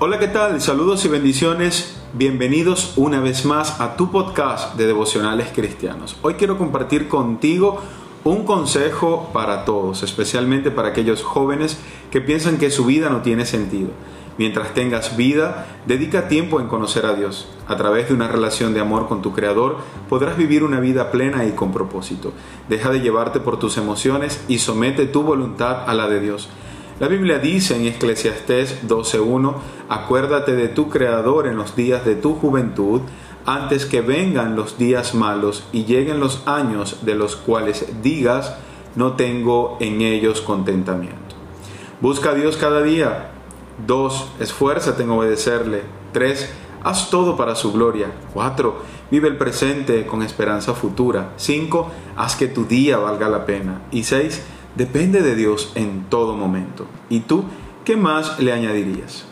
Hola, ¿qué tal? Saludos y bendiciones. Bienvenidos una vez más a tu podcast de devocionales cristianos. Hoy quiero compartir contigo un consejo para todos, especialmente para aquellos jóvenes que piensan que su vida no tiene sentido. Mientras tengas vida, dedica tiempo en conocer a Dios. A través de una relación de amor con tu Creador, podrás vivir una vida plena y con propósito. Deja de llevarte por tus emociones y somete tu voluntad a la de Dios. La Biblia dice en Eclesiastés 12.1, acuérdate de tu Creador en los días de tu juventud, antes que vengan los días malos y lleguen los años de los cuales digas, no tengo en ellos contentamiento. Busca a Dios cada día. 2. Esfuérzate en obedecerle. 3. Haz todo para su gloria. 4. Vive el presente con esperanza futura. 5. Haz que tu día valga la pena. Y 6 depende de Dios en todo momento. ¿Y tú qué más le añadirías?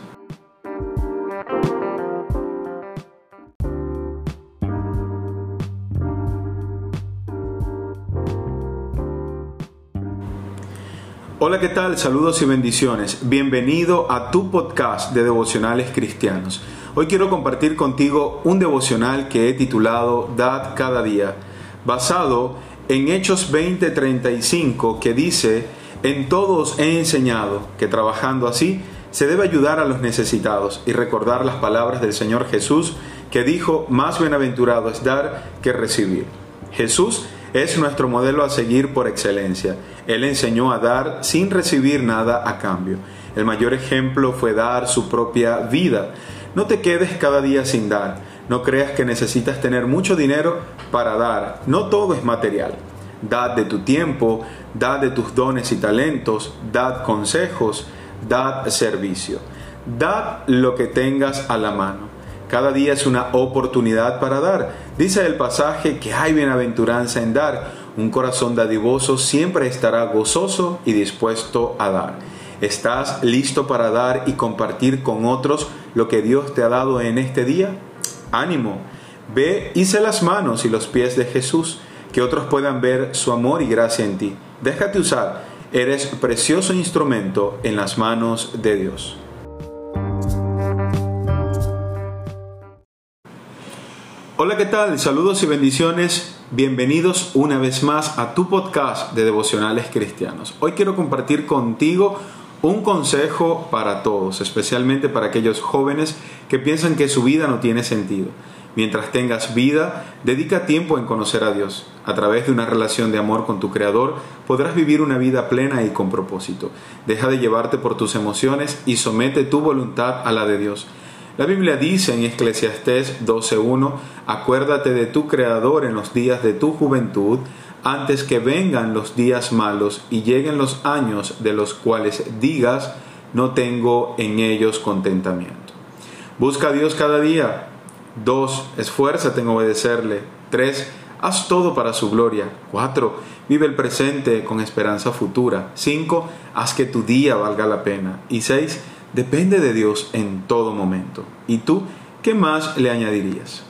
Hola, ¿qué tal? Saludos y bendiciones. Bienvenido a tu podcast de devocionales cristianos. Hoy quiero compartir contigo un devocional que he titulado Dad cada día, basado en Hechos 20:35 que dice, en todos he enseñado que trabajando así se debe ayudar a los necesitados y recordar las palabras del Señor Jesús que dijo, más bienaventurado es dar que recibir. Jesús es nuestro modelo a seguir por excelencia. Él enseñó a dar sin recibir nada a cambio. El mayor ejemplo fue dar su propia vida. No te quedes cada día sin dar no creas que necesitas tener mucho dinero para dar. No todo es material. Dad de tu tiempo, dad de tus dones y talentos, dad consejos, dad servicio. Dad lo que tengas a la mano. Cada día es una oportunidad para dar. Dice el pasaje que hay bienaventuranza en dar. Un corazón dadivoso siempre estará gozoso y dispuesto a dar. ¿Estás listo para dar y compartir con otros lo que Dios te ha dado en este día? ánimo, ve, hice las manos y los pies de Jesús, que otros puedan ver su amor y gracia en ti. Déjate usar, eres precioso instrumento en las manos de Dios. Hola, ¿qué tal? Saludos y bendiciones. Bienvenidos una vez más a tu podcast de devocionales cristianos. Hoy quiero compartir contigo un consejo para todos, especialmente para aquellos jóvenes que piensan que su vida no tiene sentido. Mientras tengas vida, dedica tiempo en conocer a Dios. A través de una relación de amor con tu Creador, podrás vivir una vida plena y con propósito. Deja de llevarte por tus emociones y somete tu voluntad a la de Dios. La Biblia dice en Eclesiastés 12.1, acuérdate de tu Creador en los días de tu juventud, antes que vengan los días malos y lleguen los años de los cuales digas, no tengo en ellos contentamiento. Busca a Dios cada día. 2. Esfuérzate en obedecerle. 3. Haz todo para su gloria. 4. Vive el presente con esperanza futura. 5. Haz que tu día valga la pena. Y 6. Depende de Dios en todo momento. ¿Y tú qué más le añadirías?